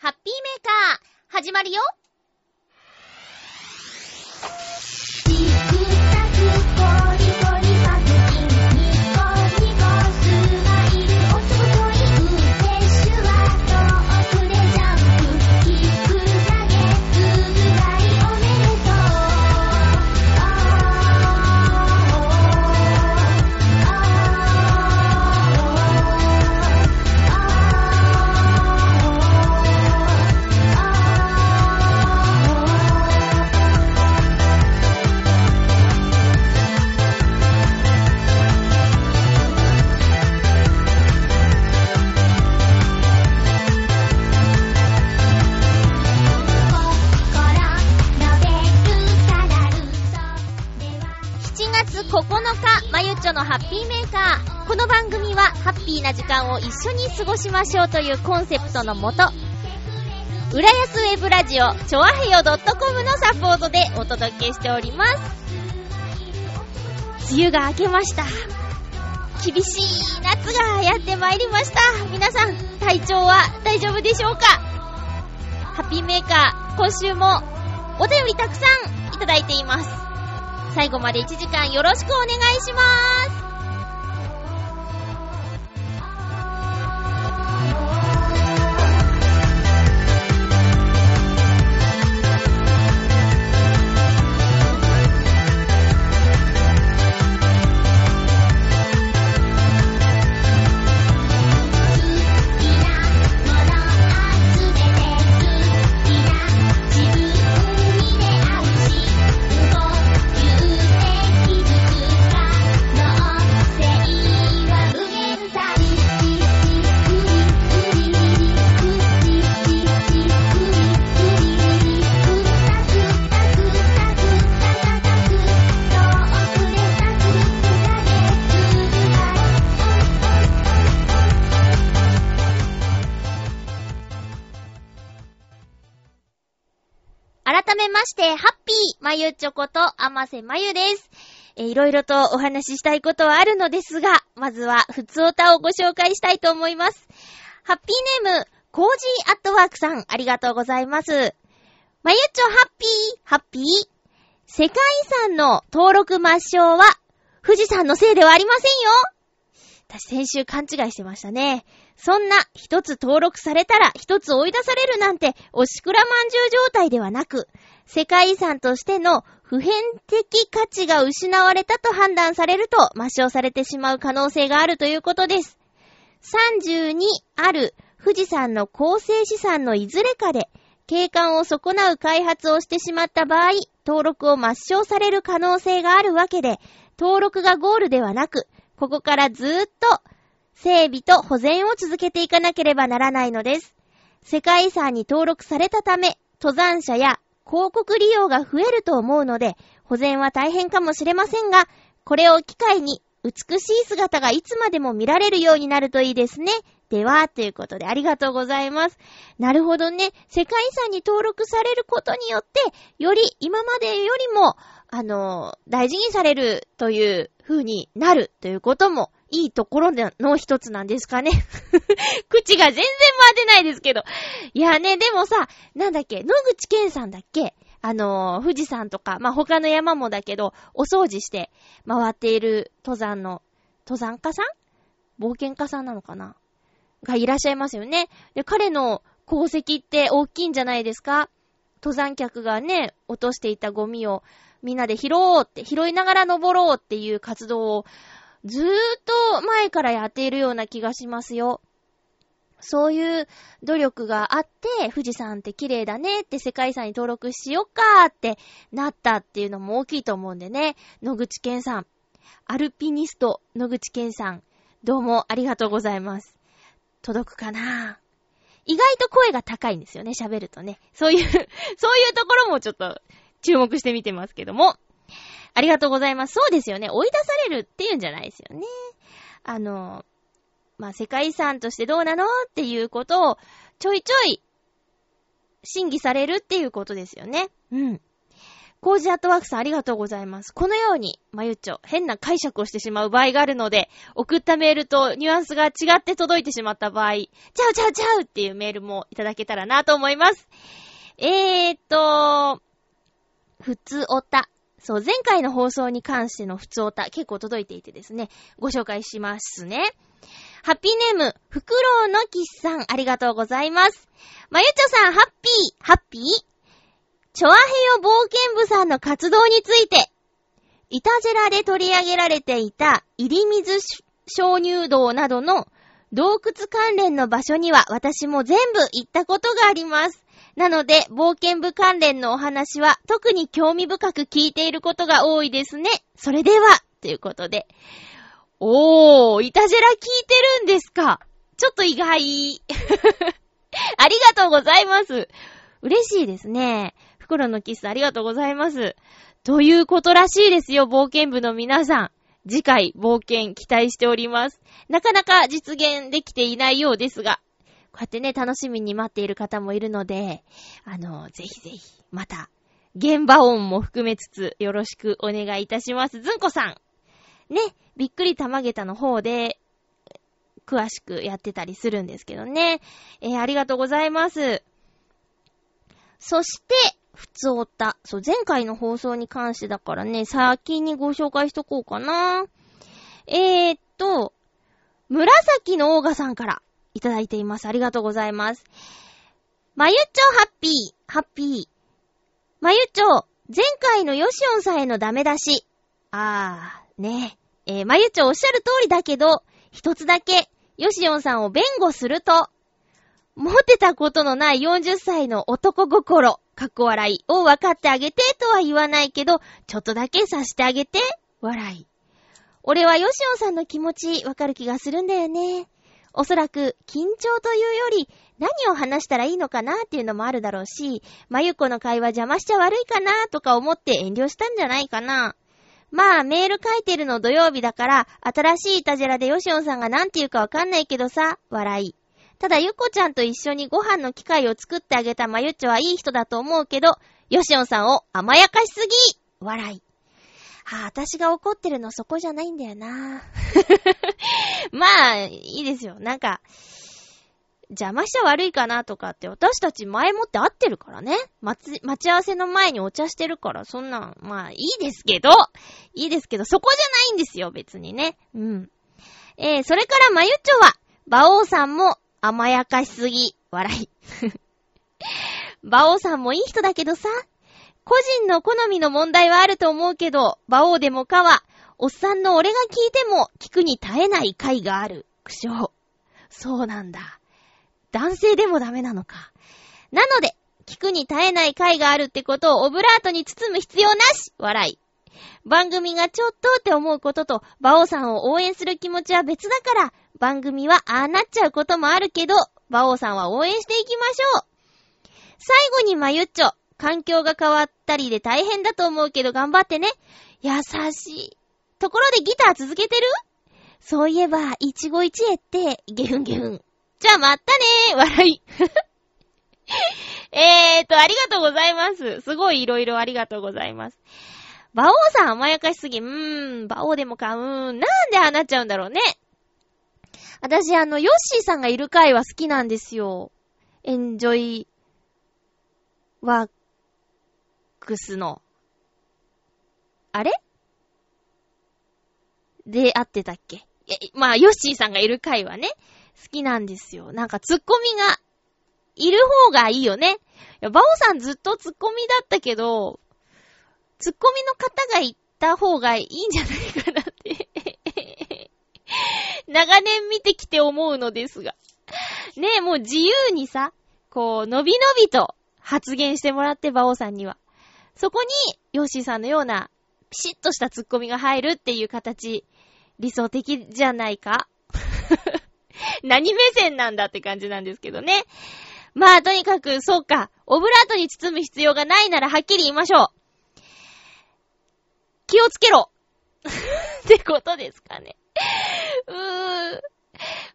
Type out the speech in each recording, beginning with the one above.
ハッピーメーカー、始まるよ。日、まゆっちょのハッピーメーカー。この番組は、ハッピーな時間を一緒に過ごしましょうというコンセプトのもと、浦安ウェブラジオ、ちょわへよ .com のサポートでお届けしております。梅雨が明けました。厳しい夏がやってまいりました。皆さん、体調は大丈夫でしょうか？ハッピーメーカー、今週もお便りたくさんいただいています。最後まで1時間よろしくお願いします。して、ハッピーまゆちょこと、あませまゆです。えーいろいろとお話ししたいことはあるのですが、まずは、ふつおたをご紹介したいと思います。ハッピーネーム、コージーアットワークさん、ありがとうございます。まゆちょハッピー、ハッピー。世界遺産の登録抹消は、富士山のせいではありませんよ私先週勘違いしてましたね。そんな一つ登録されたら一つ追い出されるなんておしくらまんじゅう状態ではなく、世界遺産としての普遍的価値が失われたと判断されると抹消されてしまう可能性があるということです。32ある富士山の構成資産のいずれかで景観を損なう開発をしてしまった場合、登録を抹消される可能性があるわけで、登録がゴールではなく、ここからずーっと整備と保全を続けていかなければならないのです。世界遺産に登録されたため、登山者や広告利用が増えると思うので、保全は大変かもしれませんが、これを機会に美しい姿がいつまでも見られるようになるといいですね。では、ということでありがとうございます。なるほどね。世界遺産に登録されることによって、より今までよりも、あの、大事にされるという風になるということも、いいところの一つなんですかね。口が全然回ってないですけど。いやね、でもさ、なんだっけ、野口健さんだっけ？あのー、富士山とか、まあ、他の山もだけど、お掃除して回っている登山の、登山家さん？冒険家さんなのかな？がいらっしゃいますよね。で、彼の功績って大きいんじゃないですか？登山客がね、落としていたゴミをみんなで拾おうって、拾いながら登ろうっていう活動をずーっと前からやっているような気がしますよ。そういう努力があって、富士山って綺麗だねって世界遺産に登録しよっかってなったっていうのも大きいと思うんでね。野口健さん。アルピニスト野口健さん。どうもありがとうございます。届くかな？意外と声が高いんですよね、喋るとね。そういう、そういうところもちょっと注目してみてますけども。ありがとうございます。そうですよね。追い出されるっていうんじゃないですよね。あの、まあ、世界遺産としてどうなのっていうことをちょいちょい審議されるっていうことですよね。うん。コージアットワークさんありがとうございます。このように、まゆっちょ、変な解釈をしてしまう場合があるので、送ったメールとニュアンスが違って届いてしまった場合、ちゃうちゃうちゃうっていうメールもいただけたらなと思います。えーっと、ふつおた。そう、前回の放送に関してのふつおた、結構届いていてですね、ご紹介しますね。ハッピーネーム、フクロウのキスさん、ありがとうございます。まゆちょさん、ハッピー、ハッピーチョアヘヨ冒険部さんの活動について、イタジェラで取り上げられていた入水鍾乳洞などの洞窟関連の場所には私も全部行ったことがあります。なので、冒険部関連のお話は特に興味深く聞いていることが多いですね。それでは、ということで。おー、イタジェラ聞いてるんですかちょっと意外。ありがとうございます。嬉しいですね。袋のキスありがとうございます。ということらしいですよ、冒険部の皆さん。次回、冒険期待しております。なかなか実現できていないようですが、こうやってね、楽しみに待っている方もいるので、あの、ぜひぜひ、また、現場音も含めつつ、よろしくお願いいたします。ずんこさん。ね、びっくりたまげたの方で、詳しくやってたりするんですけどね。えーありがとうございます。そして、ふつおた。そう、前回の放送に関してだからね、先にご紹介しとこうかな。えーっと、紫のオーガさんからいただいています。ありがとうございます。まゆっちょハッピー、ハッピー。まゆっちょ、前回のヨシオンさんへのダメ出し。あー、ね。えー、まゆちょおっしゃる通りだけど、一つだけ、ヨシオンさんを弁護すると、持ってたことのない40歳の男心、かっこ笑いを分かってあげてとは言わないけど、ちょっとだけさしてあげて、笑い。俺はヨシオンさんの気持ちわかる気がするんだよね。おそらく緊張というより何を話したらいいのかなっていうのもあるだろうし、まゆこの会話邪魔しちゃ悪いかなとか思って遠慮したんじゃないかな。まあ、メール書いてるの土曜日だから、新しいイタジェラでヨシオンさんが何て言うかわかんないけどさ、笑い。ただ、ゆこちゃんと一緒にご飯の機会を作ってあげたまゆっちょはいい人だと思うけど、ヨシオンさんを甘やかしすぎ笑い。はあ、私が怒ってるのそこじゃないんだよな。まあ、いいですよ。なんか、邪魔しちゃ悪いかなとかって私たち前もって会ってるからね。待ち、待ち合わせの前にお茶してるから、そんなん、まあいいですけど、いいですけど、そこじゃないんですよ、別にね。うん。えー、それからまゆっちょは、馬王さんも甘やかしすぎ、笑い。馬王さんもいい人だけどさ、個人の好みの問題はあると思うけど、馬王でもかは、おっさんの俺が聞いても聞くに耐えない回がある。苦笑。そうなんだ。男性でもダメなのか。なので、聞くに耐えない回があるってことをオブラートに包む必要なし笑い。番組がちょっとって思うことと、馬王さんを応援する気持ちは別だから、番組はああなっちゃうこともあるけど、馬王さんは応援していきましょう。最後にまゆっちょ。環境が変わったりで大変だと思うけど頑張ってね。優しい。ところでギター続けてる？そういえば、一期一会って、ゲフンゲフン。じゃあまたねー笑い。えーと、ありがとうございます。すごい色々ありがとうございます。馬王さん甘やかしすぎ。うーん、馬王でもか、うーん、なんでああなっちゃうんだろうね。私、あの、ヨッシーさんがいる回は好きなんですよ。エンジョイ、ワークスの。あれ？で、合ってたっけ？え、まあ、ヨッシーさんがいる回はね、好きなんですよ。なんか、ツッコミが、いる方がいいよね。いや、バオさんずっとツッコミだったけど、ツッコミの方がいた方がいいんじゃないかなって。長年見てきて思うのですが。ねえ、もう自由にさ、こう、のびのびと発言してもらって、バオさんには。そこに、ヨッシーさんのような、ピシッとしたツッコミが入るっていう形、理想的じゃないか 何目線なんだって感じなんですけどね。まあ、とにかく、そうか。オブラートに包む必要がないならはっきり言いましょう。気をつけろ ってことですかね。うー。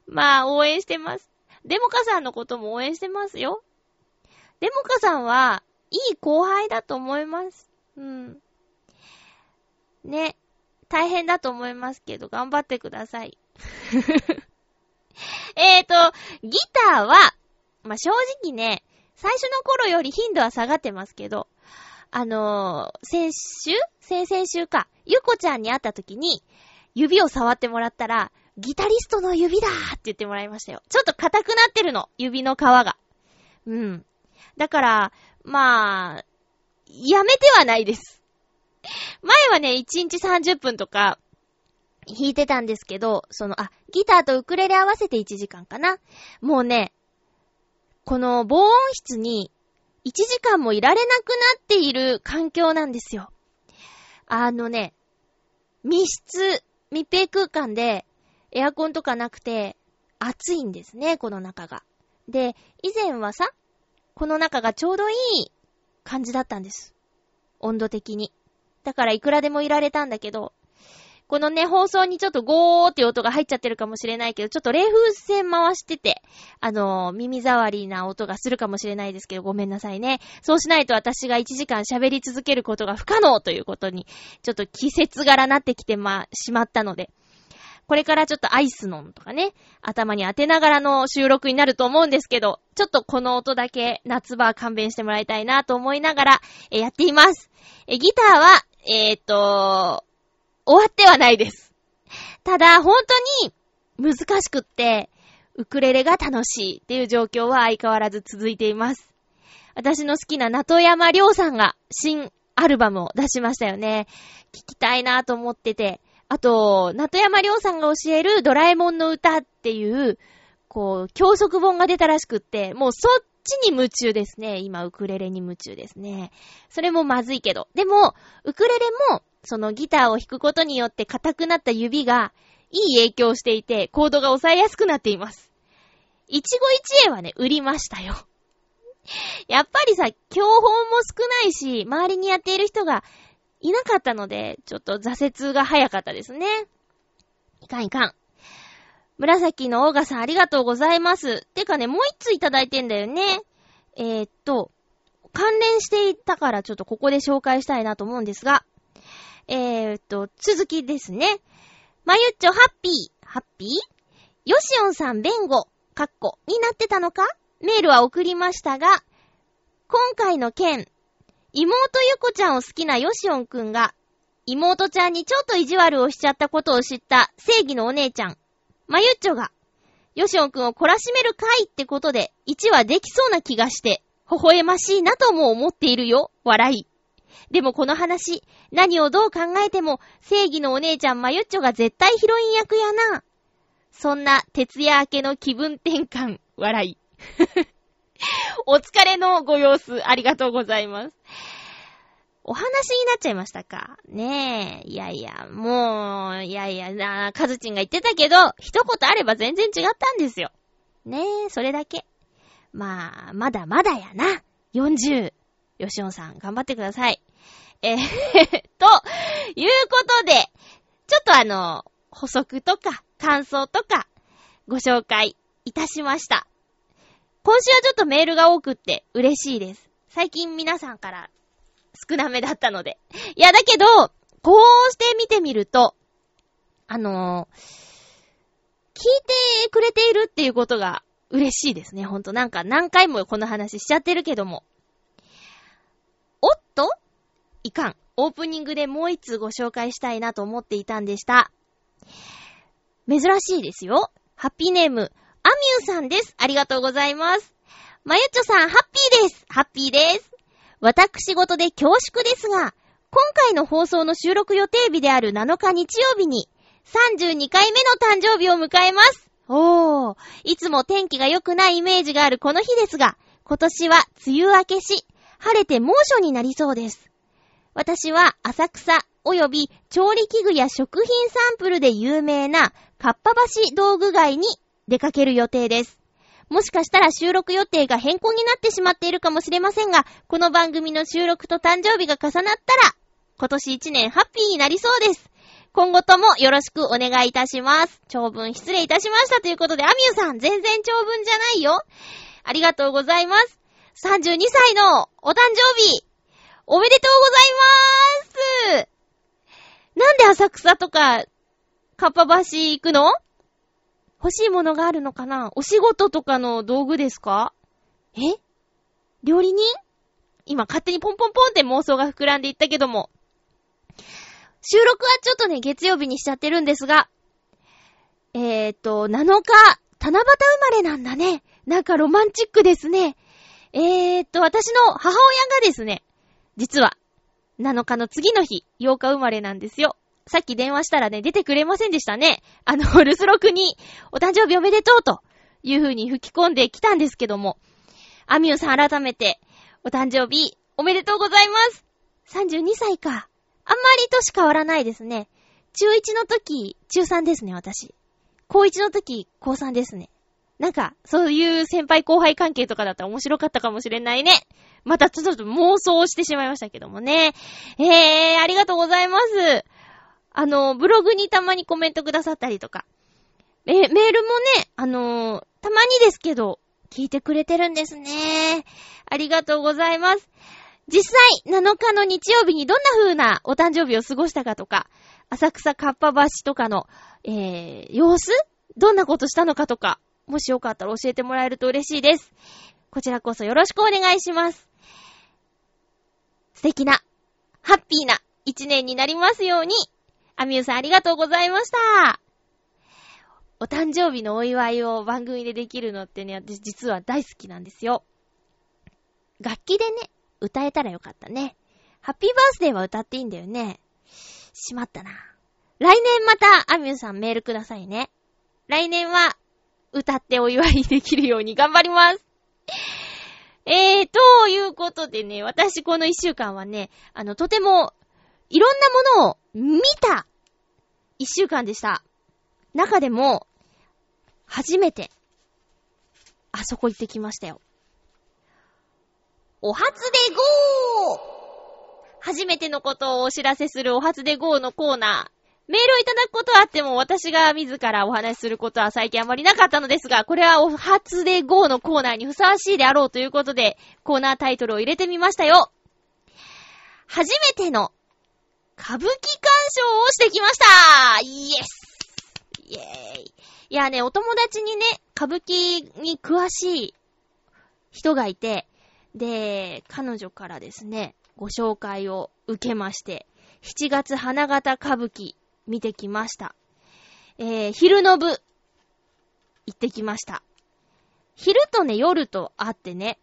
まあ、応援してます。デモカさんのことも応援してますよ。デモカさんは、いい後輩だと思います。うん。ね。大変だと思いますけど、頑張ってください。えーと、ギターは、まあ、正直ね、最初の頃より頻度は下がってますけど、あのー先週？先々週か、ゆこちゃんに会った時に、指を触ってもらったら、ギタリストの指だって言ってもらいましたよ。ちょっと硬くなってるの、指の皮が。うん。だから、まあ、やめてはないです。前はね、1日30分とか、弾いてたんですけど、その、あ、ギターとウクレレ合わせて1時間かな。もうね、この防音室に1時間もいられなくなっている環境なんですよ。あのね、密室、密閉空間でエアコンとかなくて暑いんですね、この中が。で、以前はさ、この中がちょうどいい感じだったんです。温度的に。だからいくらでもいられたんだけど、このね、放送にちょっとゴーっていう音が入っちゃってるかもしれないけど、ちょっと冷風扇回してて、あのー耳障りな音がするかもしれないですけど、ごめんなさいね。そうしないと私が1時間喋り続けることが不可能ということに、ちょっと季節柄なってきてま、しまったので、これからちょっとアイスノンとかね、頭に当てながらの収録になると思うんですけど、ちょっとこの音だけ夏場勘弁してもらいたいなと思いながら、えやっています。えギターは、えー、っと、終わってはないです。ただ、本当に難しくって、ウクレレが楽しいっていう状況は相変わらず続いています。私の好きなナトヤマリョウさんが新アルバムを出しましたよね。聞きたいなと思ってて。あと、ナトヤマリョウさんが教えるドラえもんの歌っていう、こう、教則本が出たらしくって、もうそっちに夢中ですね。今、ウクレレに夢中ですね。それもまずいけど。でも、ウクレレも、そのギターを弾くことによって硬くなった指が、いい影響していて、コードが抑えやすくなっています。一期一会はね、売りましたよ。やっぱりさ、教本も少ないし、周りにやっている人がいなかったので、ちょっと挫折が早かったですね。いかんいかん。紫のオーガさんありがとうございます。てかね、もう一ついただいてんだよね。えー、っと、関連していたからちょっとここで紹介したいなと思うんですが、えー、っと、続きですね。まゆっちょハッピー、ハッピー？ヨシオンさん弁護、かっこ、になってたのか？メールは送りましたが、今回の件、妹ゆこちゃんを好きなヨシオンくんが、妹ちゃんにちょっと意地悪をしちゃったことを知った正義のお姉ちゃん、まゆっちょが、ヨシオンくんを懲らしめる会ってことで、1話できそうな気がして、微笑ましいなとも思っているよ、笑い。でもこの話、何をどう考えても、正義のお姉ちゃんまゆっちょが絶対ヒロイン役やな。そんな徹夜明けの気分転換、笑い。お疲れのご様子、ありがとうございます。お話になっちゃいましたか？ねえ。いやいや、もう、いやいや、なカズチンが言ってたけど、一言あれば全然違ったんですよ。ねえ、それだけ。まあ、まだまだやな。40。よしおさん、頑張ってください。えー、と、いうことで、ちょっとあの、補足とか、感想とか、ご紹介いたしました。今週はちょっとメールが多くって嬉しいです。最近皆さんから少なめだったので。いや、だけど、こうして見てみると、あのー聞いてくれているっていうことが嬉しいですね。ほんとなんか何回もこの話しちゃってるけども。おっと？いかん。オープニングでもう一通ご紹介したいなと思っていたんでした。珍しいですよ。ハッピーネーム、アミューさんです。ありがとうございます。まゆちょさん、ハッピーです。ハッピーです。私事で恐縮ですが、今回の放送の収録予定日である7日日曜日に、32回目の誕生日を迎えます。おー、いつも天気が良くないイメージがあるこの日ですが、今年は梅雨明けし、晴れて猛暑になりそうです。私は浅草及び調理器具や食品サンプルで有名なかっぱ橋道具街に出かける予定です。もしかしたら収録予定が変更になってしまっているかもしれませんが、この番組の収録と誕生日が重なったら、今年一年ハッピーになりそうです。今後ともよろしくお願いいたします。長文失礼いたしましたということで、アミューさん、全然長文じゃないよ。ありがとうございます。32歳のお誕生日、おめでとうございまーす。なんで浅草とか、かっぱ橋行くの？欲しいものがあるのかな？お仕事とかの道具ですか？え？料理人？今勝手にポンポンポンって妄想が膨らんでいったけども。収録はちょっとね、月曜日にしちゃってるんですが、えーと、7日、七夕生まれなんだね。なんかロマンチックですね。えーと、私の母親がですね、実は、7日の次の日、8日生まれなんですよ。さっき電話したらね、出てくれませんでしたね。あの、留守録に、お誕生日おめでとうという風に吹き込んできたんですけども、アミューさん改めて、お誕生日、おめでとうございます !32 歳か。あんまり年変わらないですね。中1の時、中3ですね、私。高1の時、高3ですね。なんか、そういう先輩後輩関係とかだったら面白かったかもしれないね。またちょっと妄想してしまいましたけどもね。えー、ありがとうございます。あの、ブログにたまにコメントくださったりとか。え、メールもね、あの、たまにですけど、聞いてくれてるんですね。ありがとうございます。実際、7日の日曜日にどんな風なお誕生日を過ごしたかとか、浅草かっぱ橋とかの、えー、様子？どんなことしたのかとか、もしよかったら教えてもらえると嬉しいです。こちらこそよろしくお願いします。素敵な、ハッピーな一年になりますように。アミューさんありがとうございました。お誕生日のお祝いを番組でできるのってね、私実は大好きなんですよ。楽器でね、歌えたらよかったね。ハッピーバースデーは歌っていいんだよね。しまったな。来年またアミューさんメールくださいね。来年は歌ってお祝いできるように頑張ります。えー、ということでね、私この一週間はね、あの、とても、いろんなものを見た一週間でした。中でも、初めて、あそこ行ってきましたよ。お初で GO! 初めてのことをお知らせするお初で GO のコーナー。メールをいただくことはあっても、私が自らお話しすることは最近あまりなかったのですが、これはお初で GO のコーナーにふさわしいであろうということで、コーナータイトルを入れてみましたよ。初めての歌舞伎鑑賞をしてきました。イエスイェーイいやね、お友達にね、歌舞伎に詳しい人がいて、で、彼女からですね、ご紹介を受けまして、7月花形歌舞伎見てきました。えー、昼の部、行ってきました。昼とね、夜とあってね、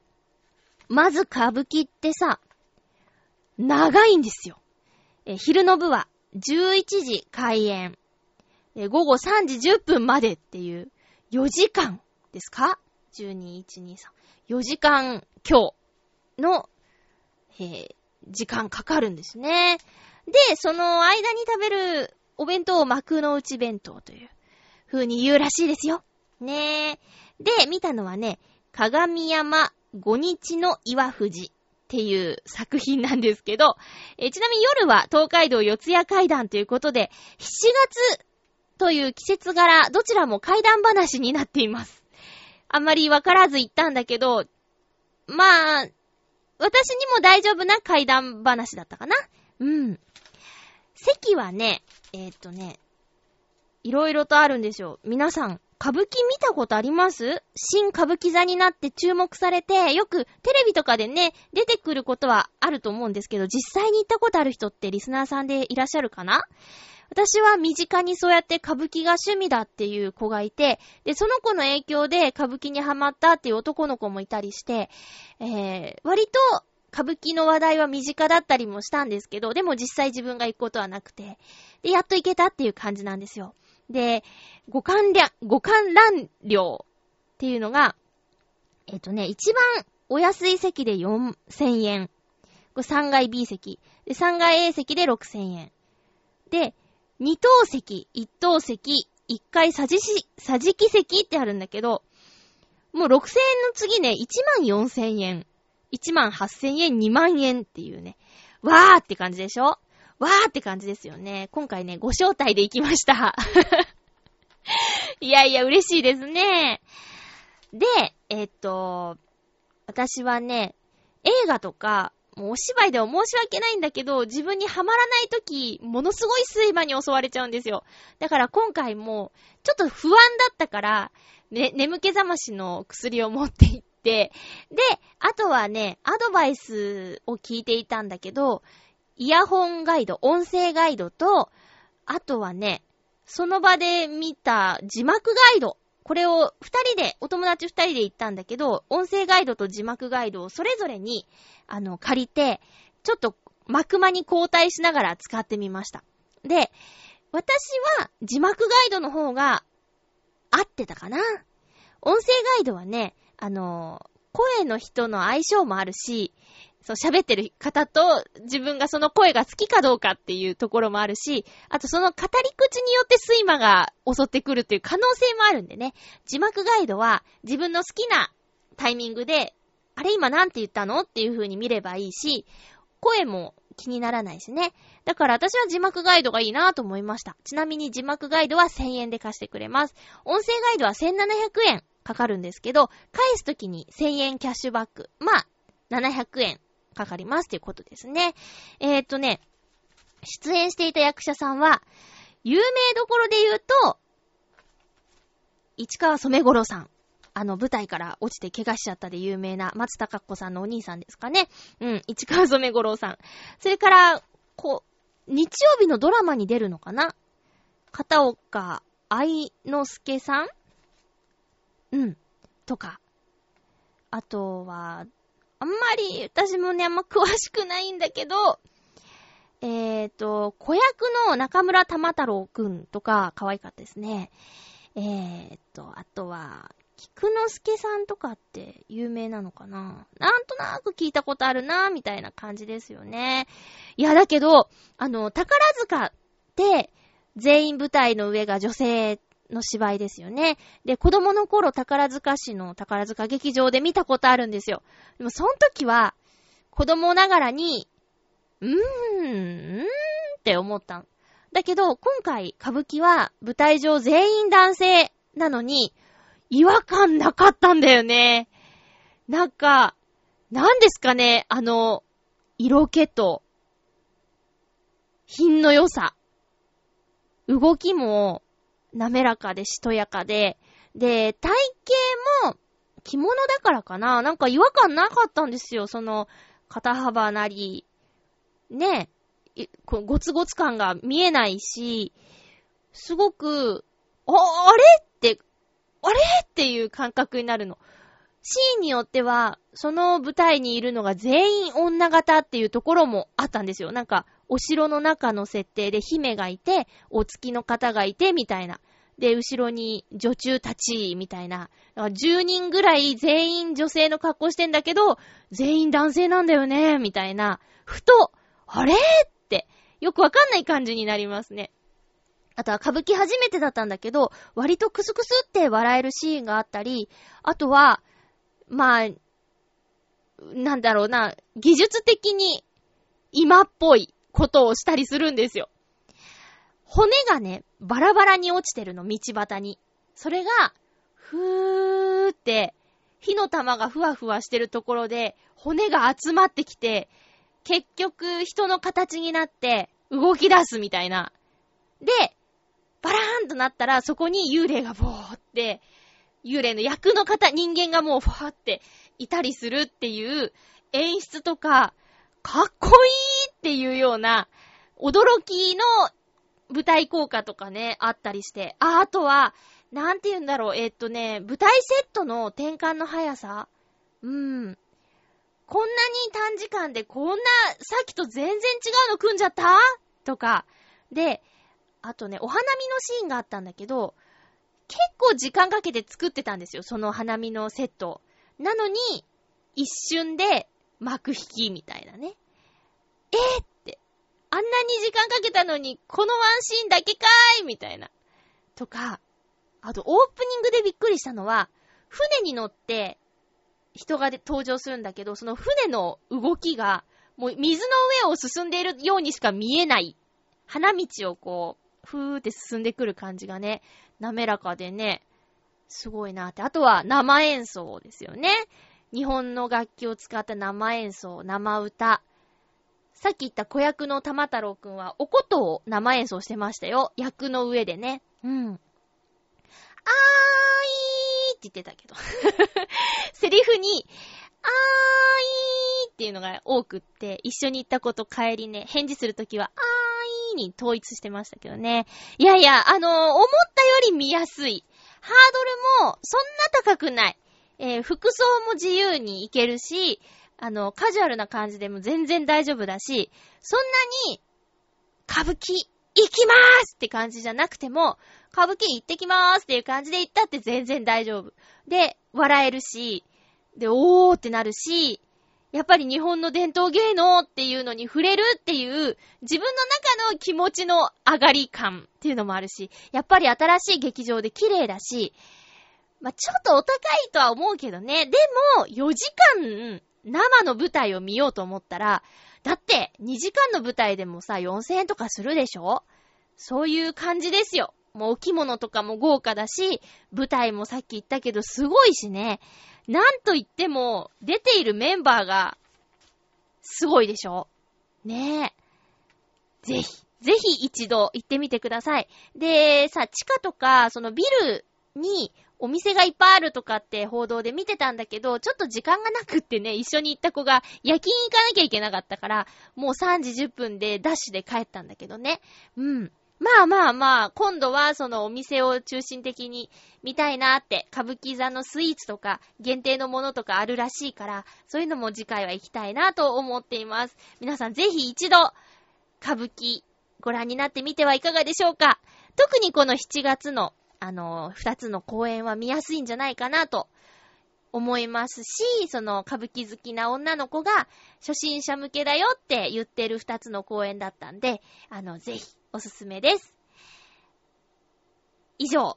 まず歌舞伎ってさ、長いんですよ。えー、昼の部は11時開演。えー、午後3時10分までっていう4時間ですか ?12、1、2、3。4時間今日の、えー、時間かかるんですね。で、その間に食べるお弁当を幕の内弁当という風に言うらしいですよ。ねえ。で、見たのはね、鏡山五日の岩富士っていう作品なんですけど、えちなみに夜は東海道四谷階段ということで、7月という季節柄、どちらも階段話になっています。あんまりわからず言ったんだけど、まあ、私にも大丈夫な階段話だったかなうん。席はね、えー、っとね、いろいろとあるんですよ。皆さん、歌舞伎見たことあります？新歌舞伎座になって注目されて、よくテレビとかでね、出てくることはあると思うんですけど、実際に行ったことある人ってリスナーさんでいらっしゃるかな？私は身近にそうやって歌舞伎が趣味だっていう子がいて、で、その子の影響で歌舞伎にハマったっていう男の子もいたりして、えー、割と歌舞伎の話題は身近だったりもしたんですけど、でも実際自分が行くことはなくて、で、やっと行けたっていう感じなんですよ。で、五観覧、五観覧料っていうのが、えっ、とね、一番お安い席で4000円。これ3階 B 席。で、3階 A 席で6000円。で、2等席、1等席、1階桟敷、桟敷席ってあるんだけど、もう6000円の次ね、1万4000円。1万8000円、2万円っていうね。わーって感じでしょ？わーって感じですよね。今回ね、ご招待で行きました。いやいや、嬉しいですね。で、えっと、私はね、映画とか、もうお芝居では申し訳ないんだけど、自分にはまらないとき、ものすごい睡魔に襲われちゃうんですよ。だから今回も、ちょっと不安だったから、ね、眠気覚ましの薬を持って行って、で、あとはね、アドバイスを聞いていたんだけど、イヤホンガイド、音声ガイドと、あとはね、その場で見た字幕ガイド。これを二人で、お友達二人で行ったんだけど、音声ガイドと字幕ガイドをそれぞれに、あの、借りて、ちょっと幕間に交代しながら使ってみました。で、私は字幕ガイドの方が合ってたかな。音声ガイドはね、あの、声の人の相性もあるし、そう喋ってる方と自分がその声が好きかどうかっていうところもあるし、あとその語り口によって睡魔が襲ってくるっていう可能性もあるんでね、字幕ガイドは自分の好きなタイミングで、あれ今なんて言ったのっていう風に見ればいいし、声も気にならないしね。だから私は字幕ガイドがいいなと思いました。ちなみに字幕ガイドは1000円で貸してくれます。音声ガイドは1700円かかるんですけど、返すときに1000円キャッシュバック。まあ、700円かかりますっていうことですね。えー、っとね、出演していた役者さんは、有名どころで言うと、市川染五郎さん。あの、舞台から落ちて怪我しちゃったで有名な松たか子さんのお兄さんですかね。うん、市川染五郎さん。それから、こう、日曜日のドラマに出るのかな？片岡愛之助さん？うん。とか。あとは、あんまり、私もね、あんま詳しくないんだけど、えーと、子役の中村玉太郎くんとか、可愛かったですね。えーと、あとは、菊之助さんとかって有名なのかななんとなく聞いたことあるなみたいな感じですよね。いや、だけど、あの、宝塚って、全員舞台の上が女性の芝居ですよね。で、子供の頃宝塚市の宝塚劇場で見たことあるんですよ。でもその時は、子供ながらに、うーん、うーんって思ったの。だけど、今回歌舞伎は舞台上全員男性なのに、違和感なかったんだよね。なんか、なんですかね、あの、色気と、品の良さ。動きも、滑らかでしとやかで、で、体型も、着物だからかななんか違和感なかったんですよ。その、肩幅なり、ねえ、いこうゴツゴツ感が見えないし、すごく、あ、あれって、あれっていう感覚になるの。シーンによっては、その舞台にいるのが全員女型っていうところもあったんですよ。なんか、お城の中の設定で姫がいて、お月の方がいて、みたいな。で、後ろに女中たち、みたいな。10人ぐらい全員女性の格好してんだけど、全員男性なんだよね、みたいな。ふと、あれって、よくわかんない感じになりますね。あとは歌舞伎初めてだったんだけど、割とクスクスって笑えるシーンがあったり、あとは、まあ、なんだろうな、技術的に今っぽいことをしたりするんですよ。骨がね、バラバラに落ちてるの、道端に。それが、ふーって、火の玉がふわふわしてるところで、骨が集まってきて、結局人の形になって動き出すみたいな。で、バラーンとなったらそこに幽霊がボーって、幽霊の役の方、人間がもうファーっていたりするっていう演出とか、かっこいいっていうような、驚きの舞台効果とかね、あったりして。あ、あとは、なんて言うんだろう、えっとね、舞台セットの転換の速さうん。こんなに短時間でこんな、さっきと全然違うの組んじゃった？とか。で、あとね、お花見のシーンがあったんだけど、結構時間かけて作ってたんですよ、その花見のセット。なのに、一瞬で幕引きみたいなね。えー、って。あんなに時間かけたのに、このワンシーンだけかーいみたいな。とか、あとオープニングでびっくりしたのは、船に乗って人が登場するんだけど、その船の動きが、もう水の上を進んでいるようにしか見えない。花道をこう、ふーって進んでくる感じがね、滑らかでね、すごいなって。あとは生演奏ですよね。日本の楽器を使った生演奏、生歌。さっき言った子役の玉太郎くんは、おことを生演奏してましたよ。役の上でね。うん。あーいーって言ってたけど。セリフに、あーいーっていうのが多くって、一緒に行った子と帰りね、返事するときは、あーいーに統一してましたけどね。いやいや、あのー思ったより見やすい。ハードルも、そんな高くない。えー服装も自由に行けるし、あの、カジュアルな感じでも全然大丈夫だし、そんなに、歌舞伎行きまーすって感じじゃなくても、歌舞伎行ってきまーすっていう感じで行ったって全然大丈夫。で、笑えるし、で、おーってなるし、やっぱり日本の伝統芸能っていうのに触れるっていう、自分の中の気持ちの上がり感っていうのもあるし、やっぱり新しい劇場で綺麗だし、まあ、ちょっとお高いとは思うけどね。でも、4時間、生の舞台を見ようと思ったら、だって、2時間の舞台でもさ、4000円とかするでしょ？そういう感じですよ。もうお着物とかも豪華だし、舞台もさっき言ったけどすごいしね。なんと言っても、出ているメンバーが、すごいでしょ？ねえ。ぜひ、ぜひ一度行ってみてください。で、さ、地下とか、そのビルにお店がいっぱいあるとかって報道で見てたんだけど、ちょっと時間がなくってね、一緒に行った子が夜勤行かなきゃいけなかったから、もう3時10分でダッシュで帰ったんだけどね。うん。まあまあまあ、今度はそのお店を中心的に見たいなって、歌舞伎座のスイーツとか限定のものとかあるらしいから、そういうのも次回は行きたいなと思っています。皆さんぜひ一度、歌舞伎ご覧になってみてはいかがでしょうか特にこの7月の、あの、2つの公演は見やすいんじゃないかなと思いますし、その歌舞伎好きな女の子が初心者向けだよって言ってる2つの公演だったんで、あの、ぜひおすすめです。以上、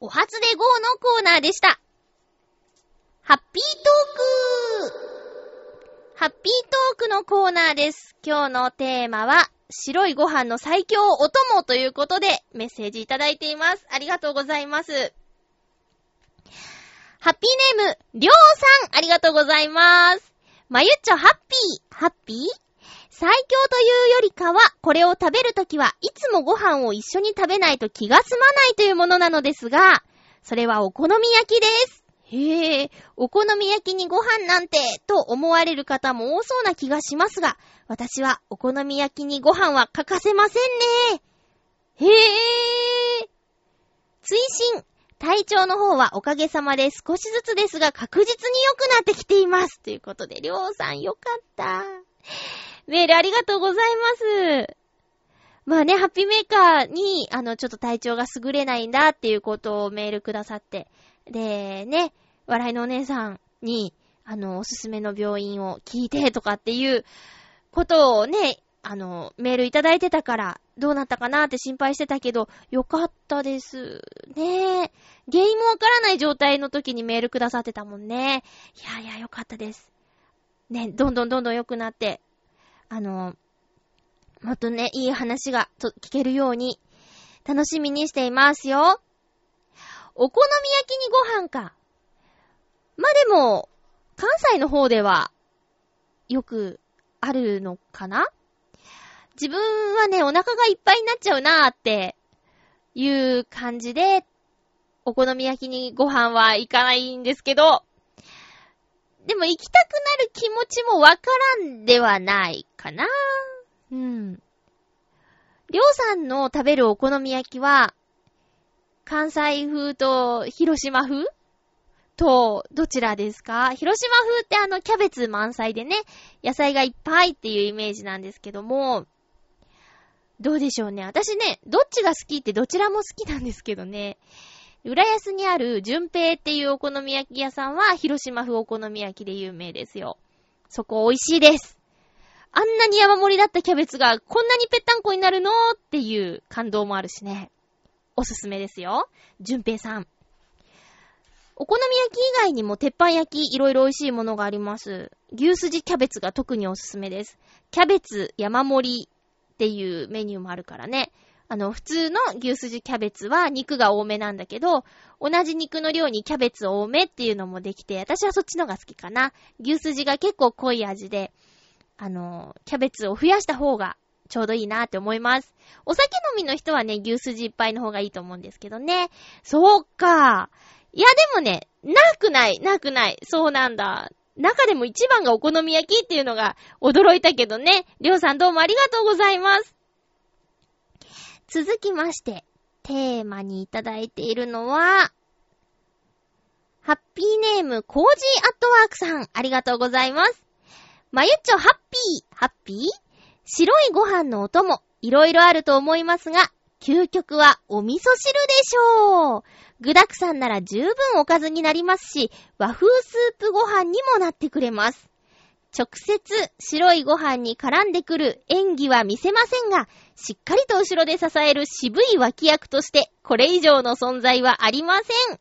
お初で GO のコーナーでした。ハッピートークハッピートークのコーナーです。今日のテーマは、白いご飯の最強お供ということでメッセージいただいています。ありがとうございます。ハッピーネーム、りょうさん、ありがとうございます。まゆっちょハッピー、ハッピー？最強というよりかは、これを食べるときはいつもご飯を一緒に食べないと気が済まないというものなのですが、それはお好み焼きです。へえ、お好み焼きにご飯なんて、と思われる方も多そうな気がしますが、私はお好み焼きにご飯は欠かせませんね。へえ。追伸体調の方はおかげさまで少しずつですが確実に良くなってきています。ということで、りょうさんよかった。メールありがとうございます。まあね、ハッピーメーカーに、あの、ちょっと体調が優れないんだっていうことをメールくださって。で、ね、笑いのお姉さんに、あの、おすすめの病院を聞いてとかっていうことをね、あの、メールいただいてたから、どうなったかなって心配してたけど、よかったです。ねえ原因もわからない状態の時にメールくださってたもんね。いやいや、よかったです。ね、どんどんどんどん良くなって、あの、もっとね、いい話が聞けるように、楽しみにしていますよ。お好み焼きにご飯か。ま、でも、関西の方では、よくあるのかな？自分はね、お腹がいっぱいになっちゃうなーっていう感じで、お好み焼きにご飯はいかないんですけど、でも行きたくなる気持ちもわからんではないかな。うん。りょうさんの食べるお好み焼きは、関西風と広島風？と、どちらですか？広島風ってあの、キャベツ満載でね、野菜がいっぱいっていうイメージなんですけども、どうでしょうね？私ね、どっちが好きってどちらも好きなんですけどね。浦安にある純平っていうお好み焼き屋さんは広島風お好み焼きで有名ですよ。そこ美味しいです。あんなに山盛りだったキャベツがこんなにぺったんこになるの？っていう感動もあるしね。おすすめですよ。純平さん。お好み焼き以外にも鉄板焼きいろいろ美味しいものがあります。牛すじキャベツが特におすすめです。キャベツ山盛りっていうメニューもあるからね。あの、普通の牛すじキャベツは肉が多めなんだけど、同じ肉の量にキャベツ多めっていうのもできて、私はそっちのが好きかな。牛すじが結構濃い味で、あの、キャベツを増やした方がちょうどいいなって思います。お酒飲みの人はね、牛すじいっぱいの方がいいと思うんですけどね。そうか。いや、でもね、なくない、なくない。そうなんだ。中でも一番がお好み焼きっていうのが驚いたけどね。りょうさんどうもありがとうございます。続きまして、テーマにいただいているのは、ハッピーネーム、コージーアットワークさん、ありがとうございます。まゆっちょ、ハッピー、ハッピー？白いご飯のお供、いろいろあると思いますが、究極はお味噌汁でしょう。具沢山なら十分おかずになりますし、和風スープご飯にもなってくれます。直接白いご飯に絡んでくる演技は見せませんが、しっかりと後ろで支える渋い脇役として、これ以上の存在はありません。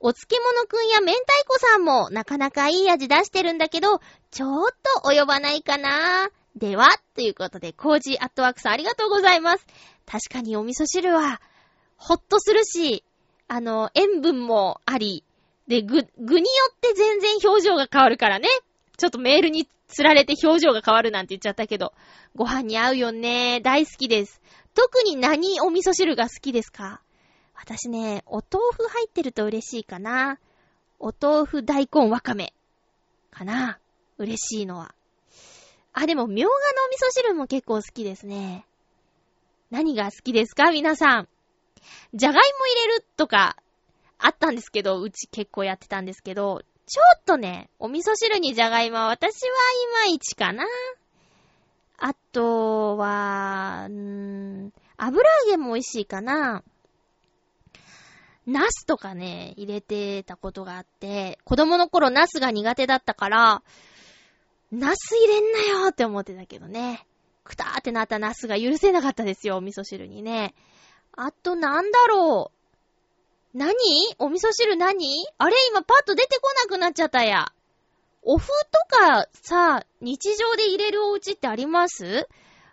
お漬物くんや明太子さんもなかなかいい味出してるんだけど、ちょっと及ばないかなでは、ということで、コージーアットワークさんありがとうございます。確かにお味噌汁は、ほっとするし、あの、塩分もあり、で、具、具によって全然表情が変わるからね。ちょっとメールに釣られて表情が変わるなんて言っちゃったけど、ご飯に合うよね。大好きです。特に何お味噌汁が好きですか？私ね、お豆腐入ってると嬉しいかな。お豆腐大根わかめ。かな。嬉しいのは。あ、でも、みょうがのお味噌汁も結構好きですね。何が好きですか？皆さん。じゃがいも入れるとか、あったんですけど、うち結構やってたんですけど、ちょっとね、お味噌汁にじゃがいもは私はいまいちかな。あとは、うーん、油揚げも美味しいかな。ナスとかね、入れてたことがあって、子供の頃ナスが苦手だったから、ナス入れんなよって思ってたけどね。くたーってなったナスが許せなかったですよ、お味噌汁にね。あとなんだろう。何？お味噌汁何？あれ今パッと出てこなくなっちゃったや。お麩とかさ、日常で入れるお家ってあります？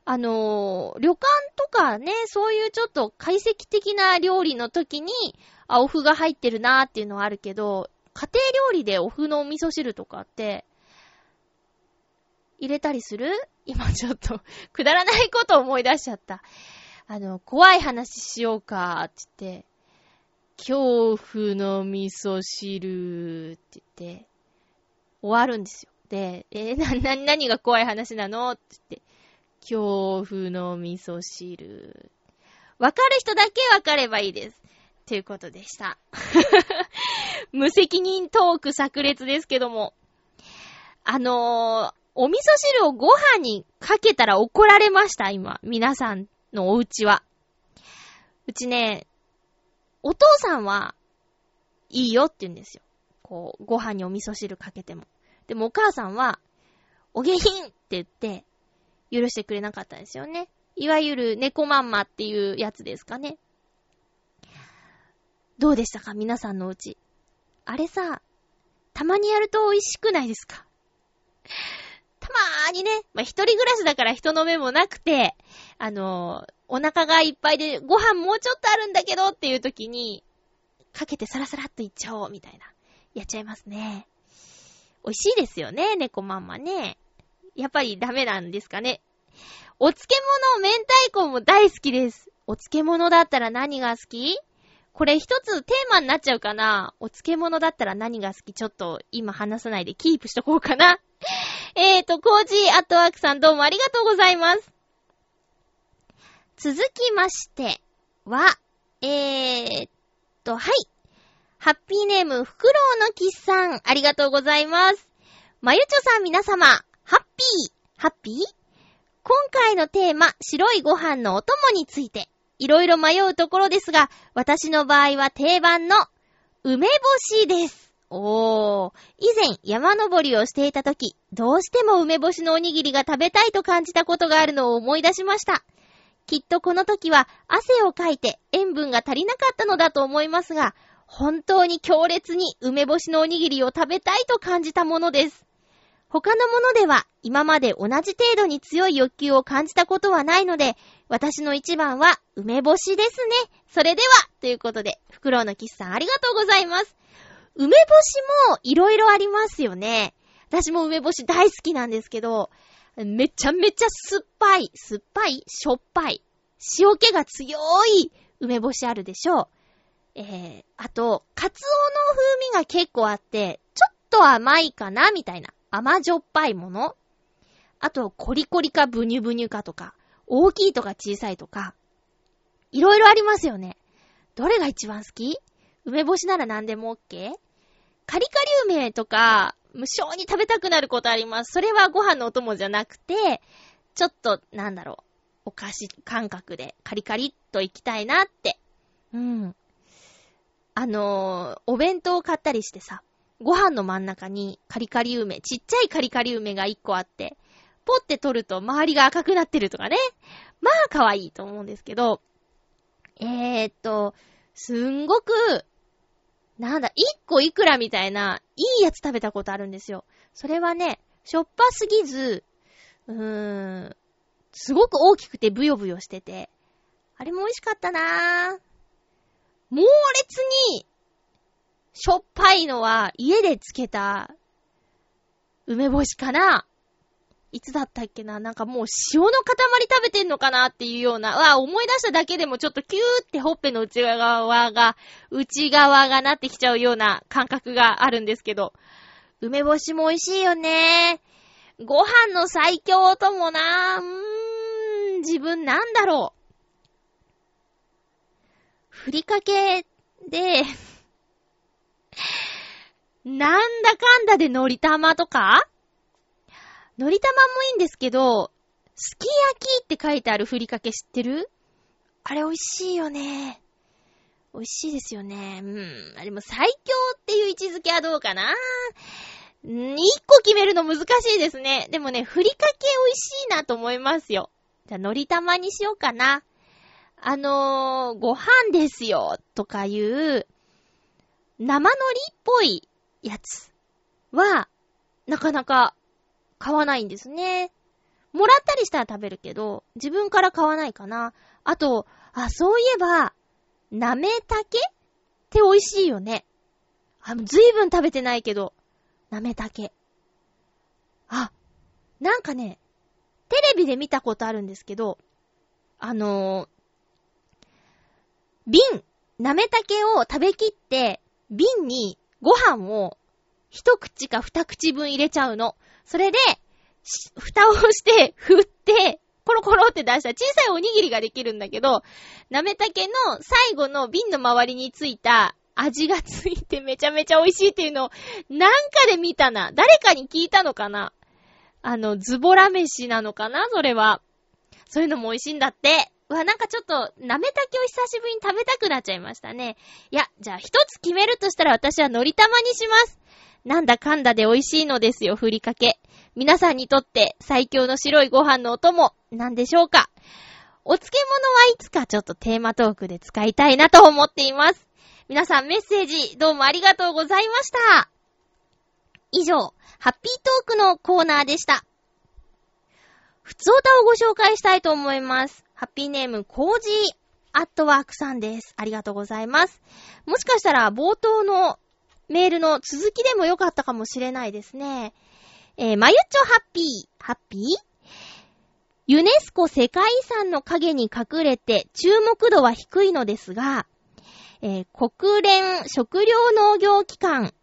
あのー、旅館とかね、そういうちょっと解析的な料理の時に、あ、お麩が入ってるなーっていうのはあるけど、家庭料理でお麩のお味噌汁とかって、入れたりする？今ちょっと、くだらないこと思い出しちゃった。あの、怖い話しようか、って言って、恐怖の味噌汁って言って、終わるんですよ。で、えーな、な、何が怖い話なのって言って、恐怖の味噌汁。わかる人だけわかればいいです。ということでした。無責任トーク炸裂ですけども。あのー、お味噌汁をご飯にかけたら怒られました、今。皆さんのお家は。うちね、お父さんは、いいよって言うんですよ。こう、ご飯にお味噌汁かけても。でもお母さんは、お下品って言って、許してくれなかったんですよね。いわゆる猫まんまっていうやつですかね。どうでしたか皆さんのうち。あれさ、たまにやると美味しくないですか？まーにね、まあ、一人暮らしだから人の目もなくて、あのーお腹がいっぱいでご飯もうちょっとあるんだけどっていう時に、かけてサラサラっといっちゃおうみたいな。やっちゃいますね。美味しいですよね、猫まんまね。やっぱりダメなんですかね。お漬物、明太子も大好きです。お漬物だったら何が好き？これ一つテーマになっちゃうかなお漬物だったら何が好き？ちょっと今話さないでキープしとこうかな。えーと、コージーアットワークさんどうもありがとうございます。続きましては、えーと、はい。ハッピーネーム、フクロウのキスさん、ありがとうございます。まゆちょさん皆様、ハッピー、ハッピー？今回のテーマ、白いご飯のお供について、いろいろ迷うところですが、私の場合は定番の、梅干しです。おー。以前、山登りをしていたとき、どうしても梅干しのおにぎりが食べたいと感じたことがあるのを思い出しました。きっとこの時は汗をかいて塩分が足りなかったのだと思いますが、本当に強烈に梅干しのおにぎりを食べたいと感じたものです。他のものでは今まで同じ程度に強い欲求を感じたことはないので、私の一番は梅干しですね。それでは、ということで、フクロウのキスさんありがとうございます。梅干しもいろいろありますよね。私も梅干し大好きなんですけど、めちゃめちゃ酸っぱい、酸っぱいしょっぱい。塩気が強い梅干しあるでしょう。えー、あと、カツオの風味が結構あって、ちょっと甘いかなみたいな。甘じょっぱいもの。あと、コリコリかブニュブニュかとか、大きいとか小さいとか、いろいろありますよね。どれが一番好き？梅干しなら何でも OK? カリカリ梅とか、無性に食べたくなることあります。それはご飯のお供じゃなくて、ちょっと、なんだろう、お菓子感覚でカリカリっといきたいなって。うん。あのーお弁当を買ったりしてさ、ご飯の真ん中にカリカリ梅、ちっちゃいカリカリ梅が一個あって、ポって取ると周りが赤くなってるとかね。まあ可愛いと思うんですけど、えーっと、すんごく、なんだ、一個いくらみたいな、いいやつ食べたことあるんですよ。それはね、しょっぱすぎず、うーん、すごく大きくてブヨブヨしてて、あれも美味しかったなぁ。猛烈に、しょっぱいのは家で漬けた梅干しかないつだったっけな？なんかもう塩の塊食べてんのかなっていうような、わあ、思い出しただけでもちょっとキューってほっぺの内側が、内側がなってきちゃうような感覚があるんですけど、梅干しも美味しいよね。ご飯の最強ともな、うーん、自分なんだろう。ふりかけで、なんだかんだで海苔玉とか？海苔玉もいいんですけど、すき焼きって書いてあるふりかけ知ってる？あれ美味しいよね。美味しいですよね。うん。あれも最強っていう位置づけはどうかな？うん一個決めるの難しいですね。でもね、ふりかけ美味しいなと思いますよ。じゃあ、海苔玉にしようかな。あのー、ご飯ですよ、とかいう、生海苔っぽいやつは、なかなか買わないんですね。もらったりしたら食べるけど、自分から買わないかな。あと、あ、そういえば、なめたけ？って美味しいよね。あ、ずいぶん食べてないけど、なめたけ。あ、なんかね、テレビで見たことあるんですけど、あのー瓶、なめたけを食べきって、瓶にご飯を一口か二口分入れちゃうの。それで、蓋をして、振って、コロコロって出した小さいおにぎりができるんだけど、なめたけの最後の瓶の周りについた味がついてめちゃめちゃ美味しいっていうのを、なんかで見たな。誰かに聞いたのかなあの、ズボラ飯なのかなそれは。そういうのも美味しいんだって。うわ、なんかちょっと、なめたけを久しぶりに食べたくなっちゃいましたね。いや、じゃあ一つ決めるとしたら私は海苔玉にします。なんだかんだで美味しいのですよ、ふりかけ。皆さんにとって最強の白いご飯のお供、なんでしょうかお漬物はいつかちょっとテーマトークで使いたいなと思っています。皆さんメッセージどうもありがとうございました。以上、ハッピートークのコーナーでした。ふつおたをご紹介したいと思います。ハッピーネーム、コージーアットワークさんです。ありがとうございます。もしかしたら冒頭のメールの続きでもよかったかもしれないですね。えー、まゆっちょハッピー、ハッピー？ユネスコ世界遺産の影に隠れて注目度は低いのですが、えー国連食糧農業機関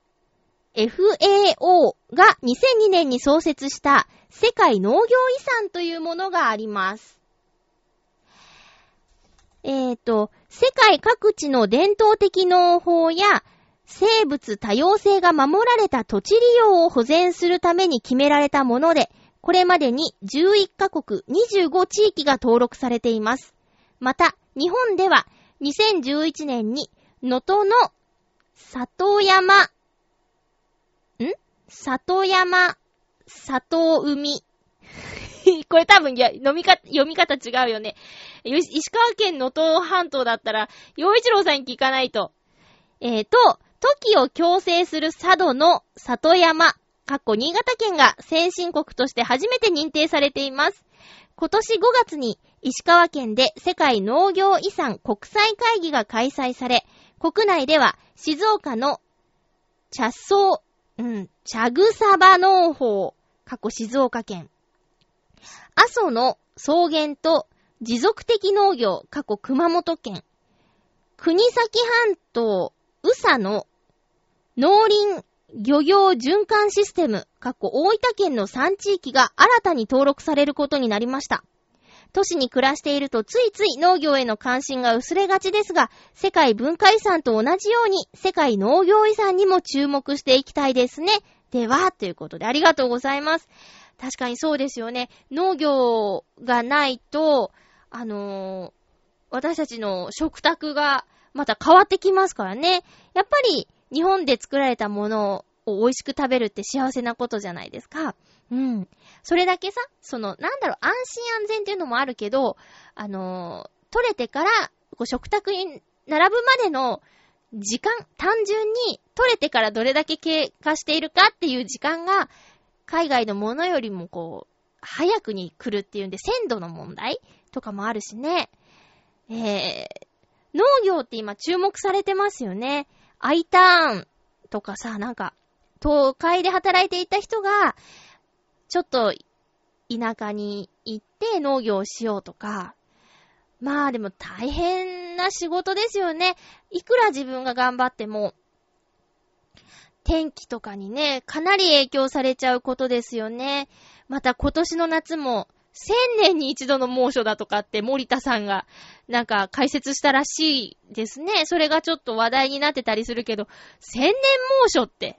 FAO が2002年に創設した世界農業遺産というものがあります。えっ、と、世界各地の伝統的農法や生物多様性が守られた土地利用を保全するために決められたもので、これまでに11カ国25地域が登録されています。また、日本では2011年に能登の里山、ん？里山、里海。これ多分、や、飲みか、読み方違うよね。石川県能登半島だったら、洋一郎さんに聞かないと。えーと、時を強制する佐渡の里山、かっこ新潟県が先進国として初めて認定されています。今年5月に石川県で世界農業遺産国際会議が開催され、国内では静岡の茶草、うん、茶草場農法、過去静岡県。阿蘇の草原と持続的農業、過去熊本県。国崎半島、宇佐の農林漁業循環システム、過去大分県の3地域が新たに登録されることになりました。都市に暮らしているとついつい農業への関心が薄れがちですが、世界文化遺産と同じように世界農業遺産にも注目していきたいですね。では、ということでありがとうございます。確かにそうですよね。農業がないと、あのー私たちの食卓がまた変わってきますからね。やっぱり日本で作られたものを美味しく食べるって幸せなことじゃないですか。うん。それだけさ、その、なんだろう、安心安全っていうのもあるけど、あのー取れてから、こう食卓に並ぶまでの時間、単純に取れてからどれだけ経過しているかっていう時間が、海外のものよりもこう、早くに来るっていうんで、鮮度の問題とかもあるしね。えー、農業って今注目されてますよね。I ターンとかさ、なんか、東海で働いていた人が、ちょっと田舎に行って農業をしようとか、まあでも大変な仕事ですよね。いくら自分が頑張っても、天気とかにね、かなり影響されちゃうことですよね。また今年の夏も、千年に一度の猛暑だとかって森田さんがなんか解説したらしいですね。それがちょっと話題になってたりするけど、千年猛暑って、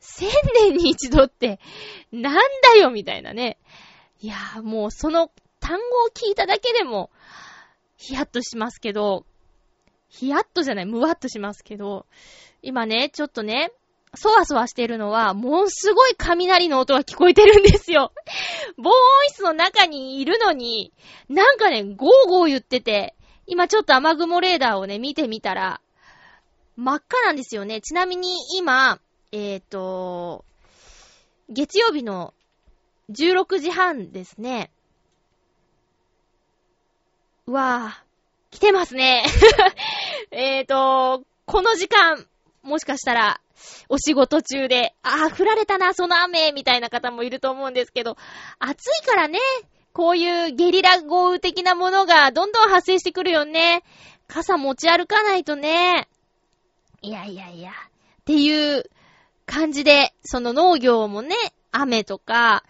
千年に一度って、なんだよみたいなね。いやーもうその単語を聞いただけでも、ヒヤッとしますけど、ヒヤッとじゃない、ムワッとしますけど、今ね、ちょっとね、そわそわしてるのは、もうすごい雷の音が聞こえてるんですよ。防音室の中にいるのに、なんかね、ゴーゴー言ってて、今ちょっと雨雲レーダーをね、見てみたら、真っ赤なんですよね。ちなみに今、えっ、ー、と、月曜日の16時半ですね。うわぁ、来てますね。えっと、この時間、もしかしたら、お仕事中で、ああ、降られたな、その雨、みたいな方もいると思うんですけど、暑いからね、こういうゲリラ豪雨的なものがどんどん発生してくるよね。傘持ち歩かないとね。いやいやいや。っていう感じで、その農業もね、雨とか、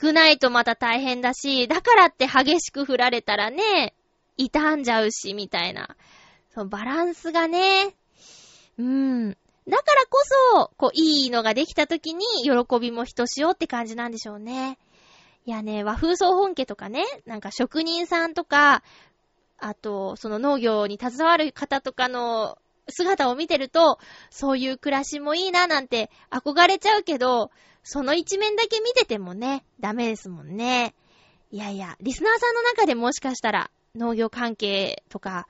少ないとまた大変だし、だからって激しく降られたらね、傷んじゃうし、みたいな。そのバランスがね、うん。だからこそ、こう、いいのができた時に、喜びもひとしおって感じなんでしょうね。いやね、和風総本家とかね、なんか職人さんとか、あと、その農業に携わる方とかの姿を見てると、そういう暮らしもいいななんて憧れちゃうけど、その一面だけ見ててもね、ダメですもんね。いやいや、リスナーさんの中でもしかしたら、農業関係とか、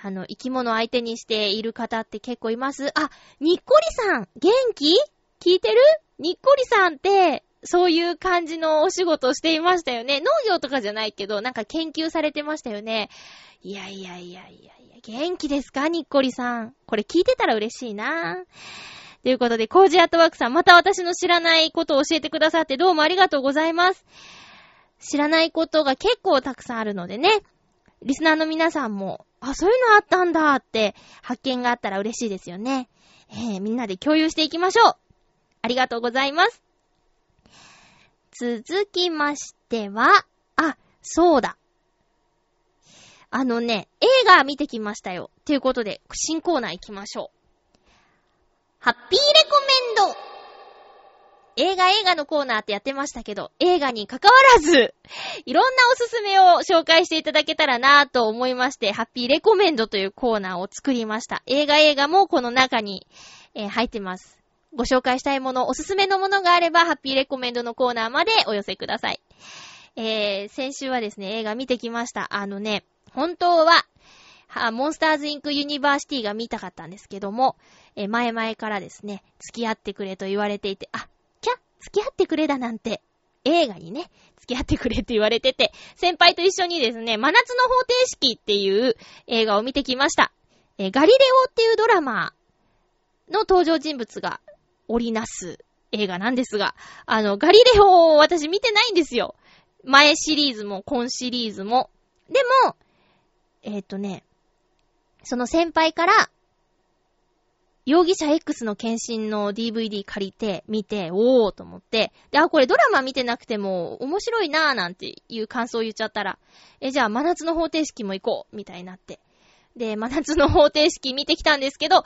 あの、生き物相手にしている方って結構いますあ、にっこりさん、元気？聞いてる？にっこりさんって、そういう感じのお仕事をしていましたよね。農業とかじゃないけど、なんか研究されてましたよね。いやいやいやいやいや、元気ですか？にっこりさん。これ聞いてたら嬉しいなということで、コージアットワークさん、また私の知らないことを教えてくださってどうもありがとうございます。知らないことが結構たくさんあるのでね。リスナーの皆さんも、あ、そういうのあったんだって発見があったら嬉しいですよね。えー、みんなで共有していきましょう。ありがとうございます。続きましては、あ、そうだ。あのね、映画見てきましたよ。ということで、新コーナー行きましょう。ハッピーレコメンド映画映画のコーナーってやってましたけど、映画に関わらず、いろんなおすすめを紹介していただけたらなぁと思いまして、ハッピーレコメンドというコーナーを作りました。映画映画もこの中に、えー入ってます。ご紹介したいもの、おすすめのものがあれば、ハッピーレコメンドのコーナーまでお寄せください。えー、先週はですね、映画見てきました。あのね、本当は、はモンスターズインクユニバーシティが見たかったんですけども、え前々からですね、付き合ってくれと言われていて、あ、付き合ってくれだなんて、映画にね、付き合ってくれって言われてて、先輩と一緒にですね、真夏の方程式っていう映画を見てきました。えガリレオっていうドラマの登場人物が織りなす映画なんですが、あの、ガリレオを私見てないんですよ。前シリーズも今シリーズも。でも、えっ、とね、その先輩から、容疑者 X の検診の DVD 借りて、見て、おーと思って、で、あ、これドラマ見てなくても面白いなーなんていう感想を言っちゃったら、え、じゃあ真夏の方程式も行こうみたいになって。で、真夏の方程式見てきたんですけど、